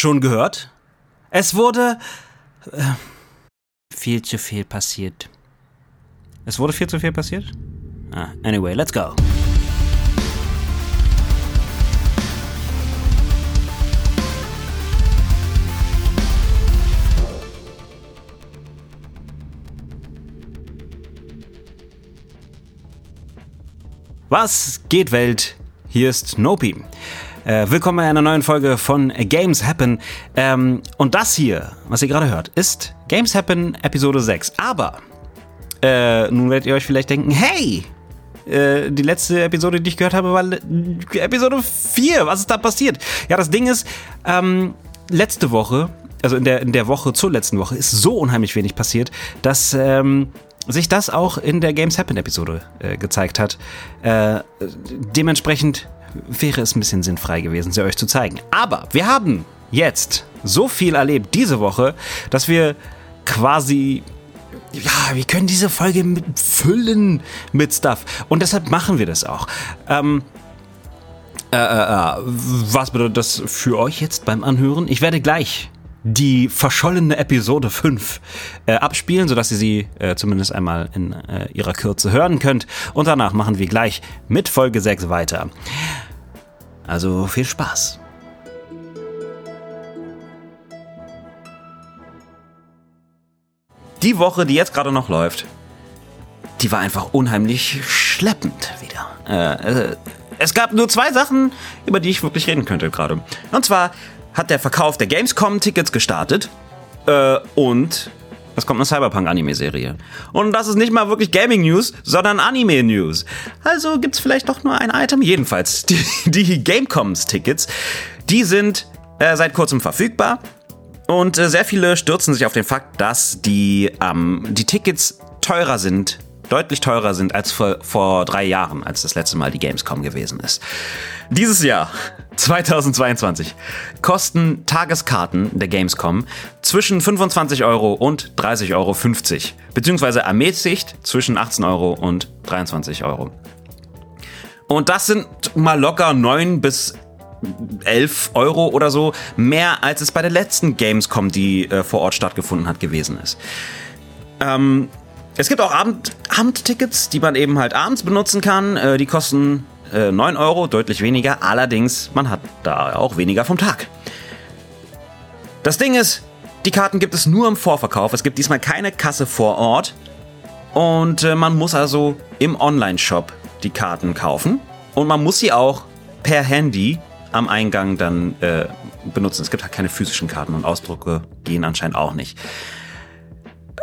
Schon gehört? Es wurde äh, viel zu viel passiert. Es wurde viel zu viel passiert? Ah, anyway, let's go. Was geht Welt? Hier ist Nopi. Äh, willkommen bei einer neuen Folge von Games Happen. Ähm, und das hier, was ihr gerade hört, ist Games Happen Episode 6. Aber äh, nun werdet ihr euch vielleicht denken, hey, äh, die letzte Episode, die ich gehört habe, war Episode 4. Was ist da passiert? Ja, das Ding ist, ähm, letzte Woche, also in der, in der Woche zur letzten Woche, ist so unheimlich wenig passiert, dass ähm, sich das auch in der Games Happen Episode äh, gezeigt hat. Äh, dementsprechend wäre es ein bisschen sinnfrei gewesen, sie euch zu zeigen. Aber wir haben jetzt so viel erlebt diese Woche, dass wir quasi ja, wir können diese Folge mit füllen mit Stuff. Und deshalb machen wir das auch. Ähm, äh, äh, äh was bedeutet das für euch jetzt beim Anhören? Ich werde gleich die verschollene Episode 5 äh, abspielen, sodass ihr sie äh, zumindest einmal in äh, ihrer Kürze hören könnt. Und danach machen wir gleich mit Folge 6 weiter. Also viel Spaß. Die Woche, die jetzt gerade noch läuft, die war einfach unheimlich schleppend wieder. Äh, äh es gab nur zwei Sachen, über die ich wirklich reden könnte gerade. Und zwar hat der Verkauf der Gamescom-Tickets gestartet äh, und es kommt eine Cyberpunk-Anime-Serie. Und das ist nicht mal wirklich Gaming-News, sondern Anime-News. Also gibt's vielleicht doch nur ein Item. Jedenfalls, die, die Gamecoms-Tickets, die sind äh, seit kurzem verfügbar. Und äh, sehr viele stürzen sich auf den Fakt, dass die, ähm, die Tickets teurer sind deutlich teurer sind als vor, vor drei Jahren, als das letzte Mal die Gamescom gewesen ist. Dieses Jahr, 2022, kosten Tageskarten der Gamescom zwischen 25 Euro und 30,50 Euro, beziehungsweise ermäßigt zwischen 18 Euro und 23 Euro. Und das sind mal locker 9 bis 11 Euro oder so, mehr als es bei der letzten Gamescom, die äh, vor Ort stattgefunden hat, gewesen ist. Ähm, es gibt auch Abend Abendtickets, die man eben halt abends benutzen kann. Äh, die kosten äh, 9 Euro, deutlich weniger. Allerdings, man hat da auch weniger vom Tag. Das Ding ist, die Karten gibt es nur im Vorverkauf. Es gibt diesmal keine Kasse vor Ort. Und äh, man muss also im Online-Shop die Karten kaufen. Und man muss sie auch per Handy am Eingang dann äh, benutzen. Es gibt halt keine physischen Karten und Ausdrucke gehen anscheinend auch nicht.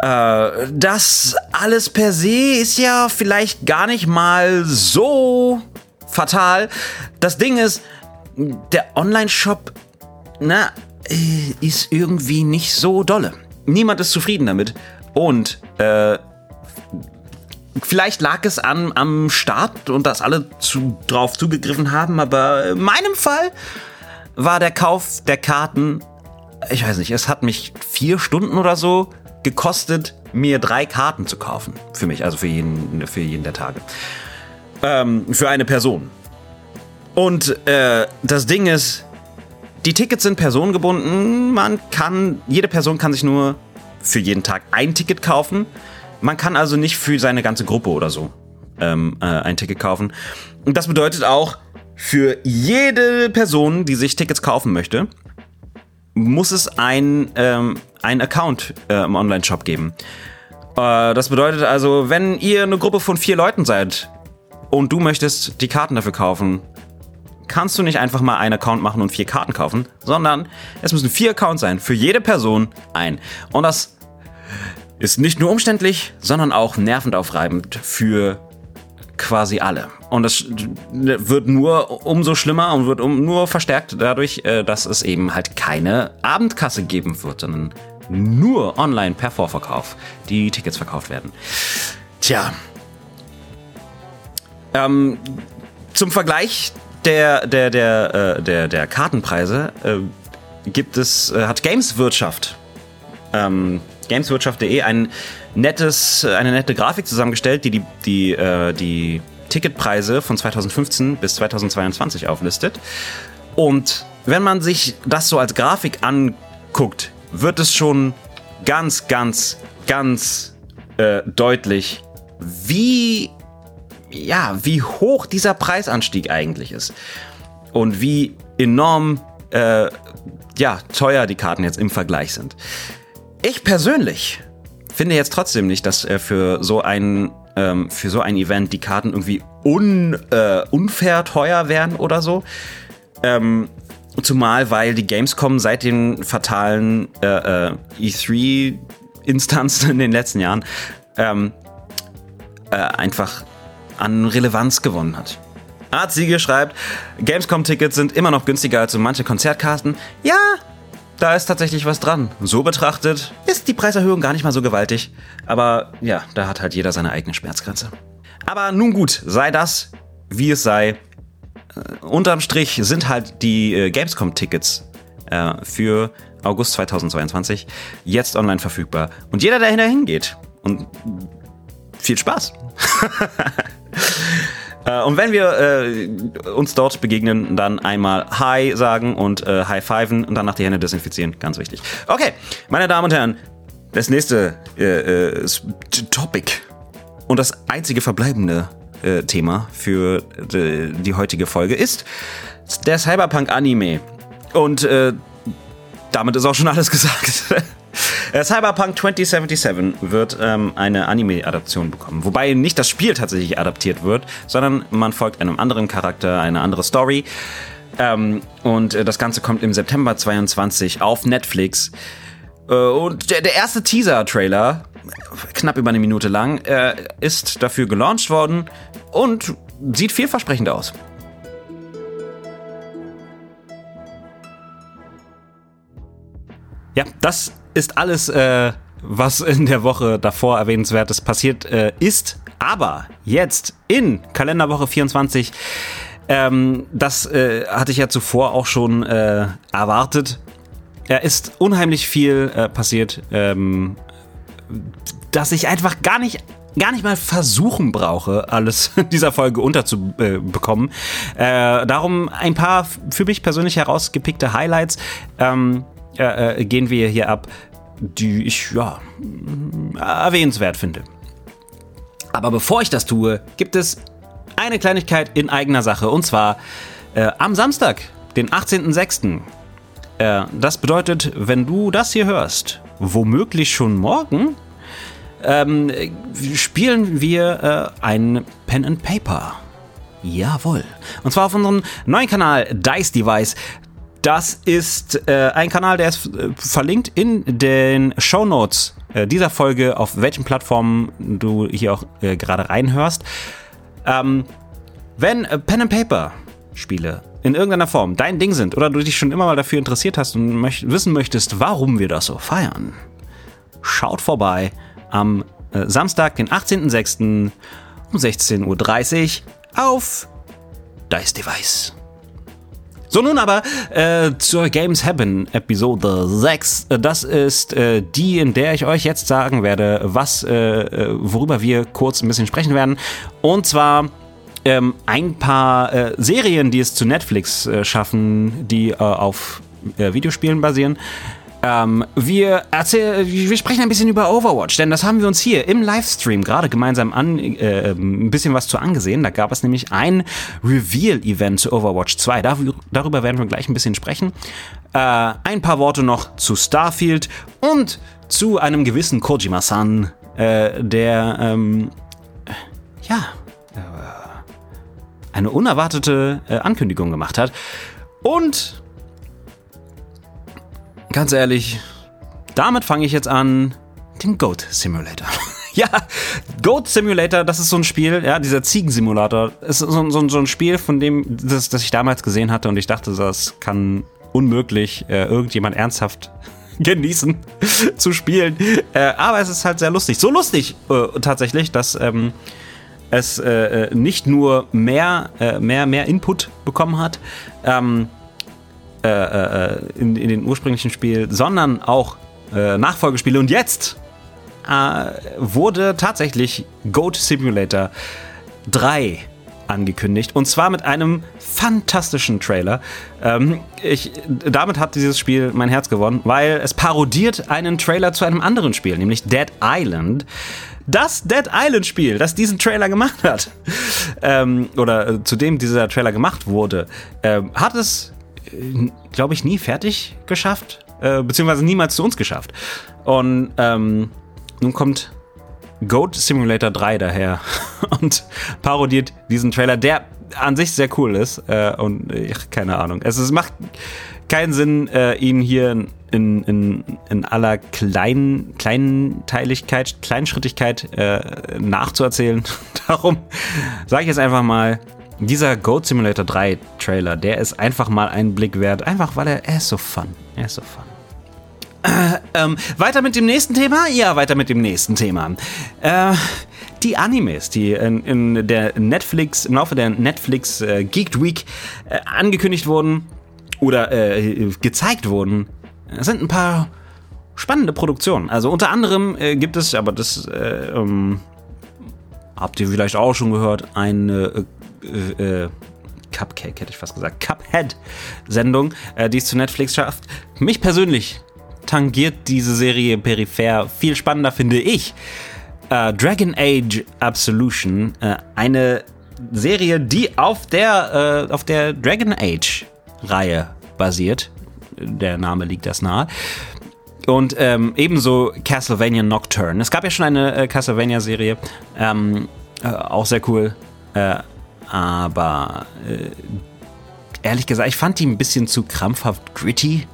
Äh, das alles per se ist ja vielleicht gar nicht mal so fatal. Das Ding ist, der Online-Shop, na, äh, ist irgendwie nicht so dolle. Niemand ist zufrieden damit. Und, äh, vielleicht lag es an, am Start und dass alle zu, drauf zugegriffen haben, aber in meinem Fall war der Kauf der Karten, ich weiß nicht, es hat mich vier Stunden oder so gekostet, mir drei Karten zu kaufen. Für mich, also für jeden, für jeden der Tage. Ähm, für eine Person. Und äh, das Ding ist, die Tickets sind personengebunden. Man kann, jede Person kann sich nur für jeden Tag ein Ticket kaufen. Man kann also nicht für seine ganze Gruppe oder so ähm, äh, ein Ticket kaufen. Und das bedeutet auch, für jede Person, die sich Tickets kaufen möchte, muss es ein, ähm, ein Account äh, im Online-Shop geben. Äh, das bedeutet also, wenn ihr eine Gruppe von vier Leuten seid und du möchtest die Karten dafür kaufen, kannst du nicht einfach mal einen Account machen und vier Karten kaufen, sondern es müssen vier Accounts sein, für jede Person ein. Und das ist nicht nur umständlich, sondern auch nervend aufreibend für quasi alle. Und das wird nur umso schlimmer und wird um, nur verstärkt dadurch, äh, dass es eben halt keine Abendkasse geben wird, sondern nur online per Vorverkauf die Tickets verkauft werden. Tja. Ähm, zum Vergleich der, der, der, äh, der, der Kartenpreise äh, gibt es, äh, hat Gameswirtschaft, ähm, gameswirtschaft.de ein nettes, eine nette Grafik zusammengestellt, die die, die, äh, die Ticketpreise von 2015 bis 2022 auflistet. Und wenn man sich das so als Grafik anguckt, wird es schon ganz, ganz, ganz äh, deutlich, wie, ja, wie hoch dieser Preisanstieg eigentlich ist. Und wie enorm, äh, ja, teuer die Karten jetzt im Vergleich sind. Ich persönlich finde jetzt trotzdem nicht, dass äh, für so ein ähm, für so ein Event die Karten irgendwie un, äh, unfair teuer werden oder so. Ähm, zumal, weil die Gamescom seit den fatalen äh, äh, E3-Instanzen in den letzten Jahren ähm, äh, einfach an Relevanz gewonnen hat. Art Siege schreibt, Gamescom-Tickets sind immer noch günstiger als so manche Konzertkarten. Ja, da ist tatsächlich was dran. So betrachtet ist die Preiserhöhung gar nicht mal so gewaltig. Aber ja, da hat halt jeder seine eigene Schmerzgrenze. Aber nun gut, sei das, wie es sei. Unterm Strich sind halt die äh, Gamescom-Tickets äh, für August 2022 jetzt online verfügbar. Und jeder, der hingeht. Und viel Spaß. Äh, und wenn wir äh, uns dort begegnen, dann einmal Hi sagen und äh, High Fiven und danach die Hände desinfizieren. Ganz wichtig. Okay, meine Damen und Herren, das nächste äh, Topic und das einzige verbleibende Thema für die, die, heutige Folge ist der Cyberpunk-Anime. Und äh, damit ist auch schon alles gesagt. Äh, Cyberpunk 2077 wird ähm, eine Anime-Adaption bekommen. Wobei nicht das Spiel tatsächlich adaptiert wird, sondern man folgt einem anderen Charakter, eine andere Story. Ähm, und äh, das Ganze kommt im September 22 auf Netflix. Äh, und der, der erste Teaser-Trailer, knapp über eine Minute lang, äh, ist dafür gelauncht worden und sieht vielversprechend aus. Ja, das ist alles, äh, was in der Woche davor erwähnenswertes passiert äh, ist. Aber jetzt in Kalenderwoche 24, ähm, das äh, hatte ich ja zuvor auch schon äh, erwartet. Er ist unheimlich viel äh, passiert, ähm, dass ich einfach gar nicht gar nicht mal versuchen brauche, alles in dieser Folge unterzubekommen. Äh, darum ein paar für mich persönlich herausgepickte Highlights. Ähm, äh, äh, gehen wir hier ab, die ich ja erwähnenswert finde. Aber bevor ich das tue, gibt es eine Kleinigkeit in eigener Sache und zwar äh, am Samstag, den 18.06. Äh, das bedeutet, wenn du das hier hörst, womöglich schon morgen, ähm, spielen wir äh, ein Pen and Paper. Jawohl. Und zwar auf unserem neuen Kanal Dice Device. Das ist äh, ein Kanal, der ist äh, verlinkt in den Show Notes äh, dieser Folge, auf welchen Plattformen du hier auch äh, gerade reinhörst. Ähm, wenn äh, Pen and Paper Spiele in irgendeiner Form dein Ding sind oder du dich schon immer mal dafür interessiert hast und möcht wissen möchtest, warum wir das so feiern, schaut vorbei am äh, Samstag, den 18.06. um 16.30 Uhr auf Dice Device. So, nun aber äh, zur Games Happen Episode 6. Das ist äh, die, in der ich euch jetzt sagen werde, was, äh, äh, worüber wir kurz ein bisschen sprechen werden. Und zwar ähm, ein paar äh, Serien, die es zu Netflix äh, schaffen, die auf Videospielen basieren. Ähm, wir, wir sprechen ein bisschen über Overwatch, denn das haben wir uns hier im Livestream gerade gemeinsam an, äh, ein bisschen was zu angesehen. Da gab es nämlich ein Reveal-Event zu Overwatch 2. Dar darüber werden wir gleich ein bisschen sprechen. Äh, ein paar Worte noch zu Starfield und zu einem gewissen Kojima-san, äh, der, ähm, ja, äh, eine unerwartete äh, Ankündigung gemacht hat. Und ganz ehrlich, damit fange ich jetzt an, den Goat Simulator. ja, Goat Simulator, das ist so ein Spiel, ja, dieser Ziegensimulator, ist so, so, so ein Spiel, von dem, das, das ich damals gesehen hatte und ich dachte, das kann unmöglich äh, irgendjemand ernsthaft genießen zu spielen. Äh, aber es ist halt sehr lustig. So lustig äh, tatsächlich, dass ähm, es äh, äh, nicht nur mehr, äh, mehr, mehr Input bekommen hat, ähm, äh, äh, in, in den ursprünglichen Spiel, sondern auch äh, Nachfolgespiele. Und jetzt wurde tatsächlich Goat Simulator 3 angekündigt. Und zwar mit einem fantastischen Trailer. Ähm, ich, damit hat dieses Spiel mein Herz gewonnen, weil es parodiert einen Trailer zu einem anderen Spiel, nämlich Dead Island. Das Dead Island Spiel, das diesen Trailer gemacht hat, ähm, oder äh, zu dem dieser Trailer gemacht wurde, äh, hat es, äh, glaube ich, nie fertig geschafft, äh, beziehungsweise niemals zu uns geschafft. Und ähm, nun kommt Goat Simulator 3 daher und parodiert diesen Trailer, der an sich sehr cool ist. Äh, und ich, keine Ahnung. Es, es macht keinen Sinn, äh, ihn hier in, in, in aller Klein, Kleinteiligkeit, Kleinschrittigkeit äh, nachzuerzählen. Darum sage ich jetzt einfach mal, dieser Goat Simulator 3 Trailer, der ist einfach mal einen Blick wert. Einfach weil er, er ist so fun. Er ist so fun. Äh, ähm, weiter mit dem nächsten Thema? Ja, weiter mit dem nächsten Thema. Äh, die Animes, die in, in, der Netflix, im Laufe der Netflix äh, Geeked Week äh, angekündigt wurden oder äh, gezeigt wurden, sind ein paar spannende Produktionen. Also unter anderem äh, gibt es, aber das äh, ähm, habt ihr vielleicht auch schon gehört, eine Cupcake, hätte ich fast gesagt, Cuphead-Sendung, die es zu Netflix schafft. Mich persönlich tangiert diese Serie peripher. Viel spannender finde ich äh, Dragon Age Absolution, äh, eine Serie, die auf der, äh, auf der Dragon Age Reihe basiert. Der Name liegt das nahe. Und ähm, ebenso Castlevania Nocturne. Es gab ja schon eine äh, Castlevania-Serie, ähm, äh, auch sehr cool. Äh, aber ehrlich gesagt, ich fand die ein bisschen zu krampfhaft gritty.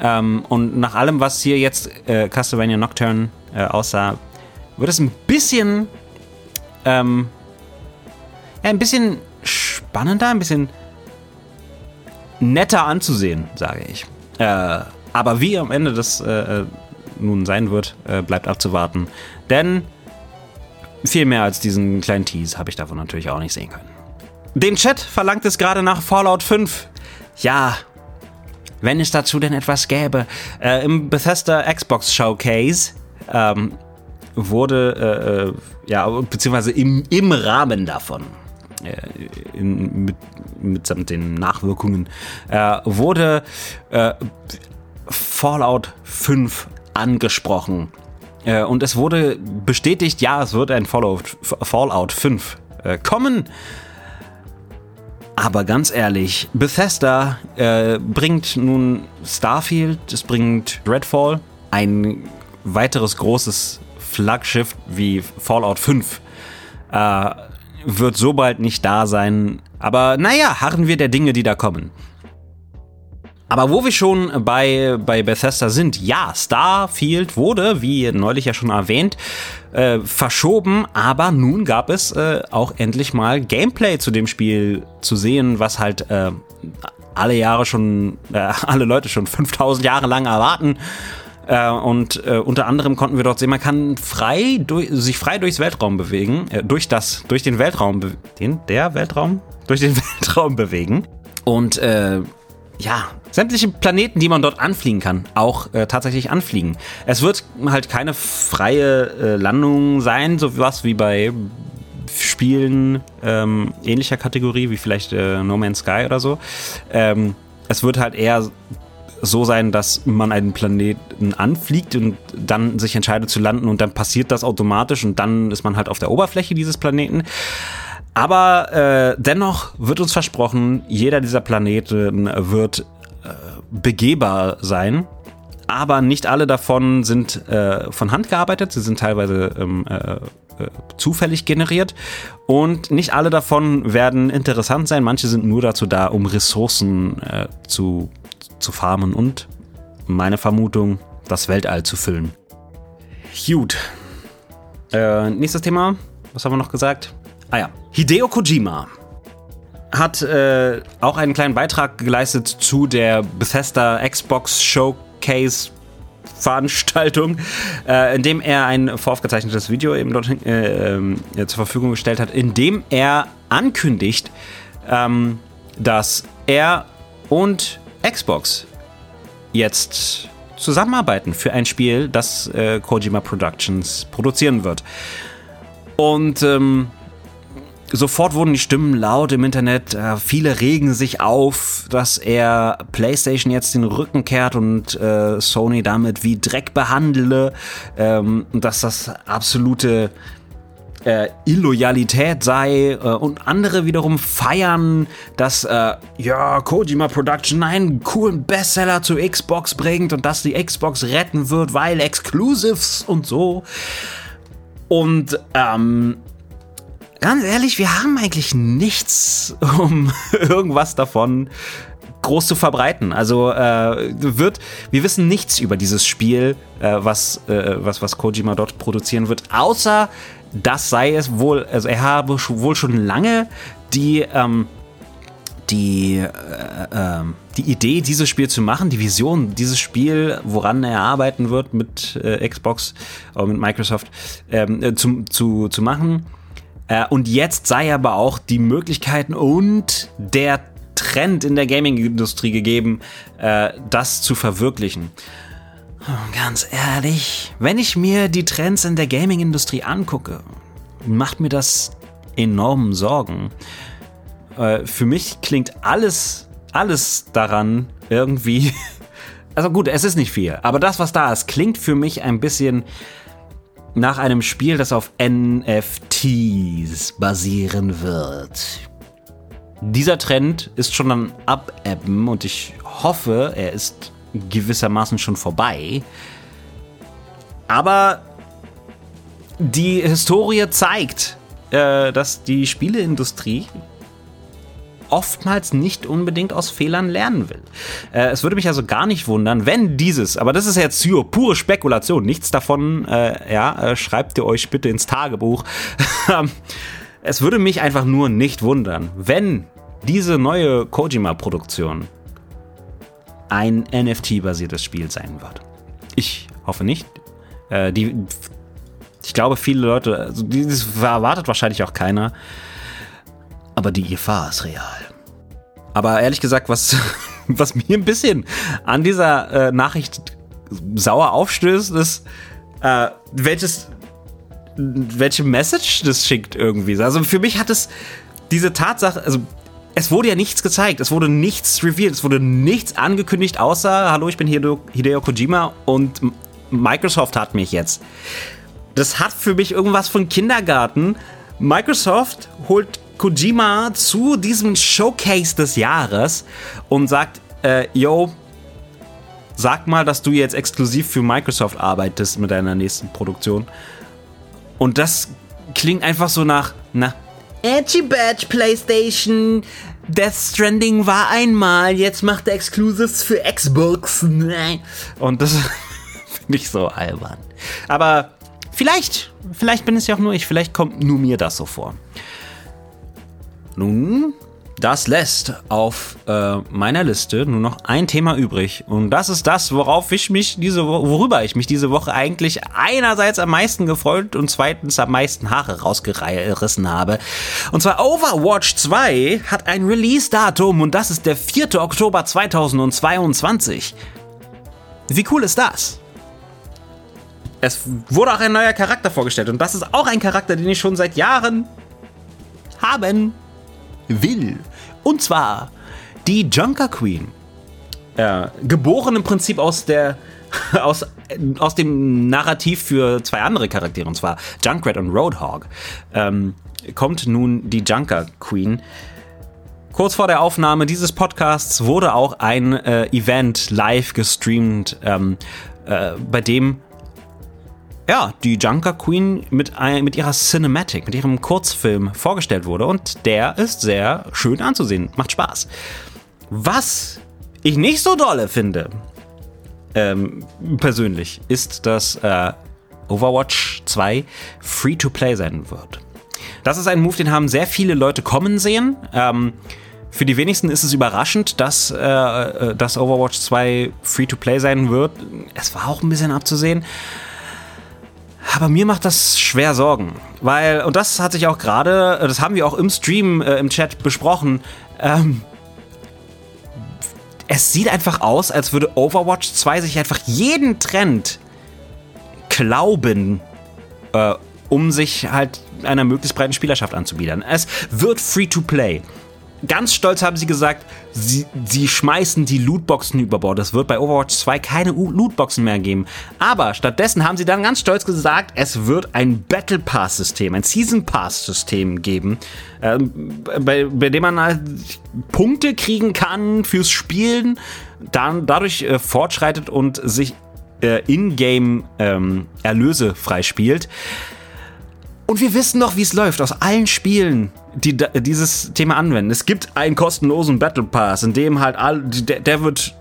Ähm, und nach allem, was hier jetzt äh, Castlevania Nocturne äh, aussah, wird es ein bisschen, ähm, ja, ein bisschen spannender, ein bisschen netter anzusehen, sage ich. Äh, aber wie am Ende das äh, nun sein wird, äh, bleibt abzuwarten. Denn viel mehr als diesen kleinen Tease habe ich davon natürlich auch nicht sehen können. Dem Chat verlangt es gerade nach Fallout 5. Ja, wenn es dazu denn etwas gäbe. Äh, Im Bethesda Xbox Showcase ähm, wurde, äh, äh ja, beziehungsweise im, im Rahmen davon, äh, in, mit, mitsamt den Nachwirkungen, äh, wurde äh, Fallout 5 angesprochen. Und es wurde bestätigt, ja, es wird ein Fallout, Fallout 5 kommen. Aber ganz ehrlich, Bethesda äh, bringt nun Starfield, es bringt Redfall, ein weiteres großes Flaggschiff wie Fallout 5 äh, wird so bald nicht da sein. Aber naja, harren wir der Dinge, die da kommen. Aber wo wir schon bei, bei Bethesda sind, ja, Starfield wurde, wie neulich ja schon erwähnt, äh, verschoben, aber nun gab es äh, auch endlich mal Gameplay zu dem Spiel zu sehen, was halt äh, alle Jahre schon, äh, alle Leute schon 5000 Jahre lang erwarten. Äh, und äh, unter anderem konnten wir dort sehen, man kann frei durch, sich frei durchs Weltraum bewegen, durch das, durch den Weltraum, den, der Weltraum, durch den Weltraum bewegen. Und ja, sämtliche Planeten, die man dort anfliegen kann, auch äh, tatsächlich anfliegen. Es wird halt keine freie äh, Landung sein, so was wie bei Spielen ähm, ähnlicher Kategorie, wie vielleicht äh, No Man's Sky oder so. Ähm, es wird halt eher so sein, dass man einen Planeten anfliegt und dann sich entscheidet zu landen und dann passiert das automatisch und dann ist man halt auf der Oberfläche dieses Planeten. Aber äh, dennoch wird uns versprochen, jeder dieser Planeten wird äh, begehbar sein. Aber nicht alle davon sind äh, von Hand gearbeitet. Sie sind teilweise ähm, äh, äh, zufällig generiert. Und nicht alle davon werden interessant sein. Manche sind nur dazu da, um Ressourcen äh, zu, zu farmen und meine Vermutung, das Weltall zu füllen. Gut. Äh, nächstes Thema. Was haben wir noch gesagt? Ah ja, Hideo Kojima hat äh, auch einen kleinen Beitrag geleistet zu der Bethesda Xbox Showcase Veranstaltung, äh, in dem er ein voraufgezeichnetes Video eben dort äh, äh, zur Verfügung gestellt hat, in dem er ankündigt, ähm, dass er und Xbox jetzt zusammenarbeiten für ein Spiel, das äh, Kojima Productions produzieren wird. Und ähm, sofort wurden die Stimmen laut im Internet. Äh, viele regen sich auf, dass er PlayStation jetzt den Rücken kehrt und äh, Sony damit wie Dreck behandle. Ähm, dass das absolute äh, Illoyalität sei äh, und andere wiederum feiern, dass äh, ja Kojima Production einen coolen Bestseller zu Xbox bringt und dass die Xbox retten wird, weil Exclusives und so. Und ähm, ganz ehrlich, wir haben eigentlich nichts, um irgendwas davon groß zu verbreiten. Also äh, wird, wir wissen nichts über dieses Spiel, äh, was, äh, was, was Kojima dort produzieren wird, außer das sei es wohl, also er habe wohl schon lange die, ähm, die, äh, äh, die Idee, dieses Spiel zu machen, die Vision, dieses Spiel, woran er arbeiten wird mit äh, Xbox oder mit Microsoft, ähm, äh, zu, zu, zu machen. Äh, und jetzt sei aber auch die Möglichkeiten und der Trend in der Gaming-Industrie gegeben, äh, das zu verwirklichen. Ganz ehrlich, wenn ich mir die Trends in der Gaming-Industrie angucke, macht mir das enormen Sorgen. Äh, für mich klingt alles, alles daran irgendwie. Also gut, es ist nicht viel, aber das, was da ist, klingt für mich ein bisschen nach einem Spiel, das auf NFTs basieren wird. Dieser Trend ist schon am Abebben und ich hoffe, er ist gewissermaßen schon vorbei. Aber die Historie zeigt, äh, dass die Spieleindustrie oftmals nicht unbedingt aus Fehlern lernen will. Äh, es würde mich also gar nicht wundern, wenn dieses, aber das ist jetzt pure Spekulation, nichts davon, äh, ja, äh, schreibt ihr euch bitte ins Tagebuch. es würde mich einfach nur nicht wundern, wenn diese neue Kojima-Produktion ein NFT-basiertes Spiel sein wird. Ich hoffe nicht. Äh, die, ich glaube, viele Leute, also dieses erwartet wahrscheinlich auch keiner. Aber die Gefahr ist real. Aber ehrlich gesagt, was, was mir ein bisschen an dieser äh, Nachricht sauer aufstößt, ist, äh, welches, welche Message das schickt irgendwie. Also für mich hat es diese Tatsache, also es wurde ja nichts gezeigt, es wurde nichts revealed, es wurde nichts angekündigt, außer, hallo, ich bin Hideo, Hideo Kojima und Microsoft hat mich jetzt. Das hat für mich irgendwas von Kindergarten. Microsoft holt Kojima zu diesem Showcase des Jahres und sagt, äh, yo, sag mal, dass du jetzt exklusiv für Microsoft arbeitest mit deiner nächsten Produktion. Und das klingt einfach so nach, na, Edgy Badge PlayStation. Death Stranding war einmal, jetzt macht er Exclusives für Xbox. Nein. Und das finde ich so albern. Aber vielleicht, vielleicht bin es ja auch nur ich, vielleicht kommt nur mir das so vor. Nun das lässt auf äh, meiner Liste nur noch ein Thema übrig. Und das ist das, worauf ich mich diese worüber ich mich diese Woche eigentlich einerseits am meisten gefreut und zweitens am meisten Haare rausgerissen habe. Und zwar Overwatch 2 hat ein Release-Datum und das ist der 4. Oktober 2022. Wie cool ist das? Es wurde auch ein neuer Charakter vorgestellt und das ist auch ein Charakter, den ich schon seit Jahren haben will. Und zwar die Junker Queen. Äh, geboren im Prinzip aus der aus, aus dem Narrativ für zwei andere Charaktere, und zwar Junkrat und Roadhog, ähm, kommt nun die Junker Queen. Kurz vor der Aufnahme dieses Podcasts wurde auch ein äh, Event live gestreamt, ähm, äh, bei dem ja, die Junker Queen mit, mit ihrer Cinematic, mit ihrem Kurzfilm vorgestellt wurde. Und der ist sehr schön anzusehen. Macht Spaß. Was ich nicht so dolle finde, ähm, persönlich, ist, dass äh, Overwatch 2 Free-to-Play sein wird. Das ist ein Move, den haben sehr viele Leute kommen sehen. Ähm, für die wenigsten ist es überraschend, dass, äh, äh dass Overwatch 2 Free-to-Play sein wird. Es war auch ein bisschen abzusehen. Aber mir macht das schwer Sorgen, weil, und das hat sich auch gerade, das haben wir auch im Stream, äh, im Chat besprochen, ähm, es sieht einfach aus, als würde Overwatch 2 sich einfach jeden Trend glauben, äh, um sich halt einer möglichst breiten Spielerschaft anzubiedern. Es wird Free-to-Play. Ganz stolz haben sie gesagt, sie, sie schmeißen die Lootboxen über Bord. Es wird bei Overwatch 2 keine Lootboxen mehr geben. Aber stattdessen haben sie dann ganz stolz gesagt, es wird ein Battle Pass System, ein Season Pass System geben, äh, bei, bei, dem man halt Punkte kriegen kann fürs Spielen, dann dadurch äh, fortschreitet und sich äh, in-game ähm, Erlöse freispielt. Und wir wissen doch, wie es läuft aus allen Spielen, die dieses Thema anwenden. Es gibt einen kostenlosen Battle Pass, in dem halt all, der, der wird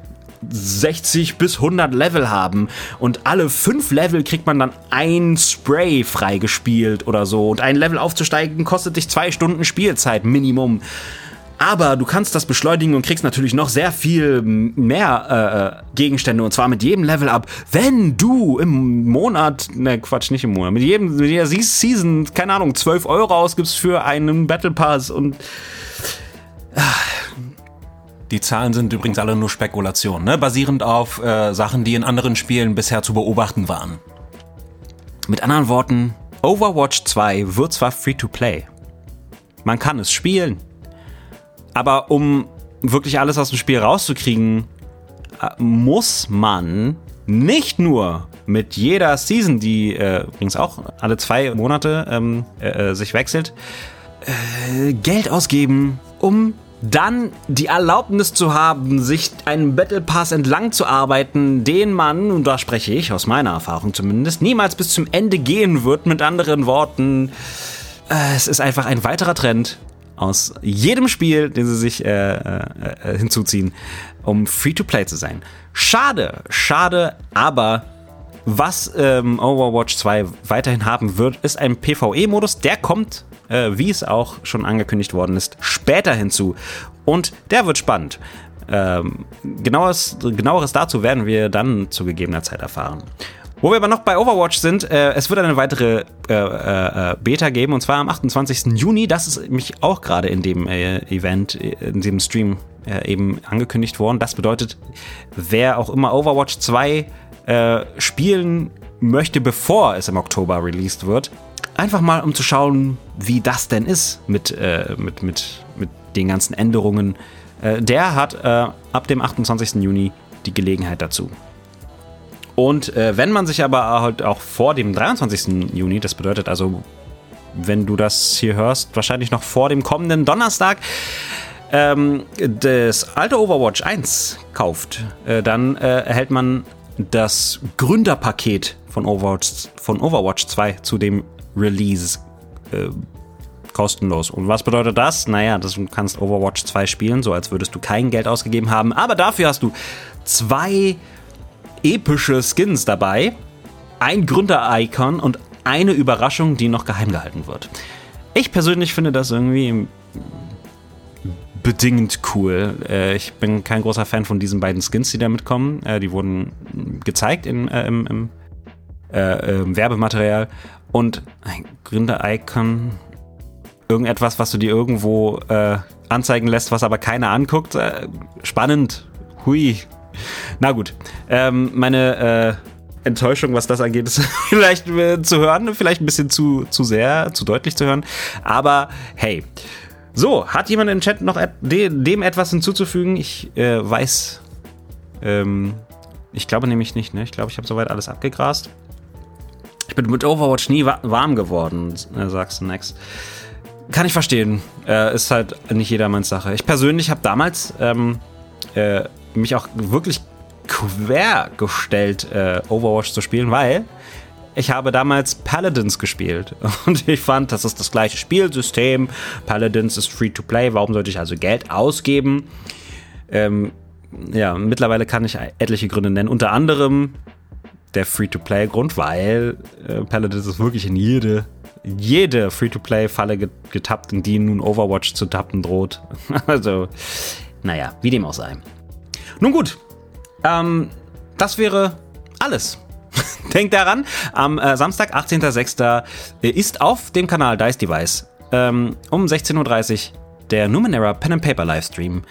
60 bis 100 Level haben und alle fünf Level kriegt man dann ein Spray freigespielt oder so und ein Level aufzusteigen kostet dich zwei Stunden Spielzeit Minimum. Aber du kannst das beschleunigen und kriegst natürlich noch sehr viel mehr äh, Gegenstände und zwar mit jedem Level up, wenn du im Monat, ne Quatsch, nicht im Monat, mit jedem, mit jeder Season, keine Ahnung, 12 Euro ausgibst für einen Battle Pass und die Zahlen sind übrigens alle nur Spekulationen, ne? basierend auf äh, Sachen, die in anderen Spielen bisher zu beobachten waren. Mit anderen Worten, Overwatch 2 wird zwar Free-to-Play. Man kann es spielen, aber um wirklich alles aus dem Spiel rauszukriegen, äh, muss man nicht nur mit jeder Season, die äh, übrigens auch alle zwei Monate ähm, äh, äh, sich wechselt, äh, Geld ausgeben, um dann die Erlaubnis zu haben, sich einen Battle Pass entlang zu arbeiten, den man, und da spreche ich aus meiner Erfahrung zumindest, niemals bis zum Ende gehen wird. Mit anderen Worten, äh, es ist einfach ein weiterer Trend, aus jedem Spiel, den sie sich äh, äh, hinzuziehen, um Free-to-Play zu sein. Schade, schade, aber was ähm, Overwatch 2 weiterhin haben wird, ist ein PvE-Modus. Der kommt, äh, wie es auch schon angekündigt worden ist, später hinzu. Und der wird spannend. Ähm, genaueres, genaueres dazu werden wir dann zu gegebener Zeit erfahren. Wo wir aber noch bei Overwatch sind, äh, es wird eine weitere äh, äh, Beta geben und zwar am 28. Juni. Das ist mich auch gerade in dem äh, Event, äh, in dem Stream äh, eben angekündigt worden. Das bedeutet, wer auch immer Overwatch 2 spielen möchte, bevor es im Oktober released wird, einfach mal um zu schauen, wie das denn ist mit, mit, mit, mit den ganzen Änderungen. der hat ab dem 28. Juni die Gelegenheit dazu. Und äh, wenn man sich aber halt auch vor dem 23. Juni, das bedeutet also, wenn du das hier hörst, wahrscheinlich noch vor dem kommenden Donnerstag, ähm, das alte Overwatch 1 kauft, äh, dann äh, erhält man das Gründerpaket von Overwatch, von Overwatch 2 zu dem Release äh, kostenlos. Und was bedeutet das? Naja, das, du kannst Overwatch 2 spielen, so als würdest du kein Geld ausgegeben haben, aber dafür hast du zwei epische Skins dabei, ein Gründer-Icon und eine Überraschung, die noch geheim gehalten wird. Ich persönlich finde das irgendwie bedingt cool. Äh, ich bin kein großer Fan von diesen beiden Skins, die da mitkommen. Äh, die wurden gezeigt in, äh, im, im, im, Werbematerial. Und ein Gründer-Icon, irgendetwas, was du dir irgendwo äh, anzeigen lässt, was aber keiner anguckt. Spannend. Hui, na gut, ähm, meine äh, Enttäuschung, was das angeht, ist vielleicht äh, zu hören, vielleicht ein bisschen zu, zu sehr, zu deutlich zu hören. Aber hey, so, hat jemand im Chat noch dem etwas hinzuzufügen? Ich äh, weiß, ähm, ich glaube nämlich nicht, ne? Ich glaube, ich habe soweit alles abgegrast. Ich bin mit Overwatch nie wa warm geworden, äh, sagst du next. Kann ich verstehen. Äh, ist halt nicht jedermanns Sache. Ich persönlich habe damals ähm, äh, mich auch wirklich quergestellt, äh, Overwatch zu spielen, weil ich habe damals Paladins gespielt und ich fand, das ist das gleiche Spielsystem. Paladins ist free to play, warum sollte ich also Geld ausgeben? Ähm, ja, mittlerweile kann ich etliche Gründe nennen, unter anderem der Free-to-Play-Grund, weil äh, Paladins ist wirklich in jede, jede Free-to-Play-Falle getappt, in die nun Overwatch zu tappen droht. also, naja, wie dem auch sei. Nun gut, ähm, das wäre alles. Denkt daran, am äh, Samstag, 18.06. Äh, ist auf dem Kanal Dice Device ähm, um 16.30 Uhr der Numenera Pen and Paper Livestream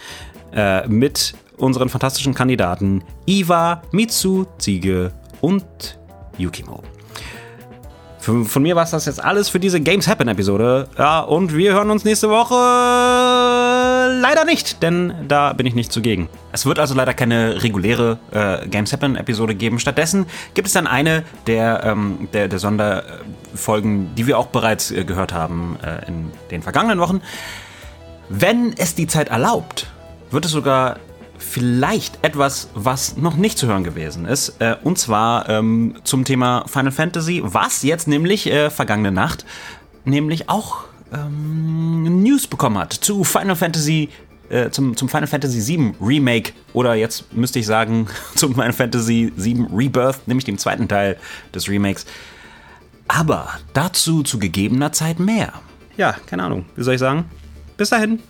äh, mit unseren fantastischen Kandidaten Iva, Mitsu, Ziege und Yukimo. Von, mir war es das jetzt alles für diese Games Happen Episode. Ja, und wir hören uns nächste Woche leider nicht, denn da bin ich nicht zugegen. Es wird also leider keine reguläre äh, Games Happen Episode geben. Stattdessen gibt es dann eine der, ähm, der, der Sonderfolgen, die wir auch bereits äh, gehört haben äh, in den vergangenen Wochen. Wenn es die Zeit erlaubt, wird es sogar vielleicht etwas, was noch nicht zu hören gewesen ist. Äh, und zwar ähm, zum Thema Final Fantasy, was jetzt nämlich äh, vergangene Nacht nämlich auch ähm, News bekommen hat zu Final Fantasy äh, zum, zum Final Fantasy VII Remake oder jetzt müsste ich sagen zum Final Fantasy VII Rebirth, nämlich dem zweiten Teil des Remakes. Aber dazu zu gegebener Zeit mehr. Ja, keine Ahnung. Wie soll ich sagen? Bis dahin.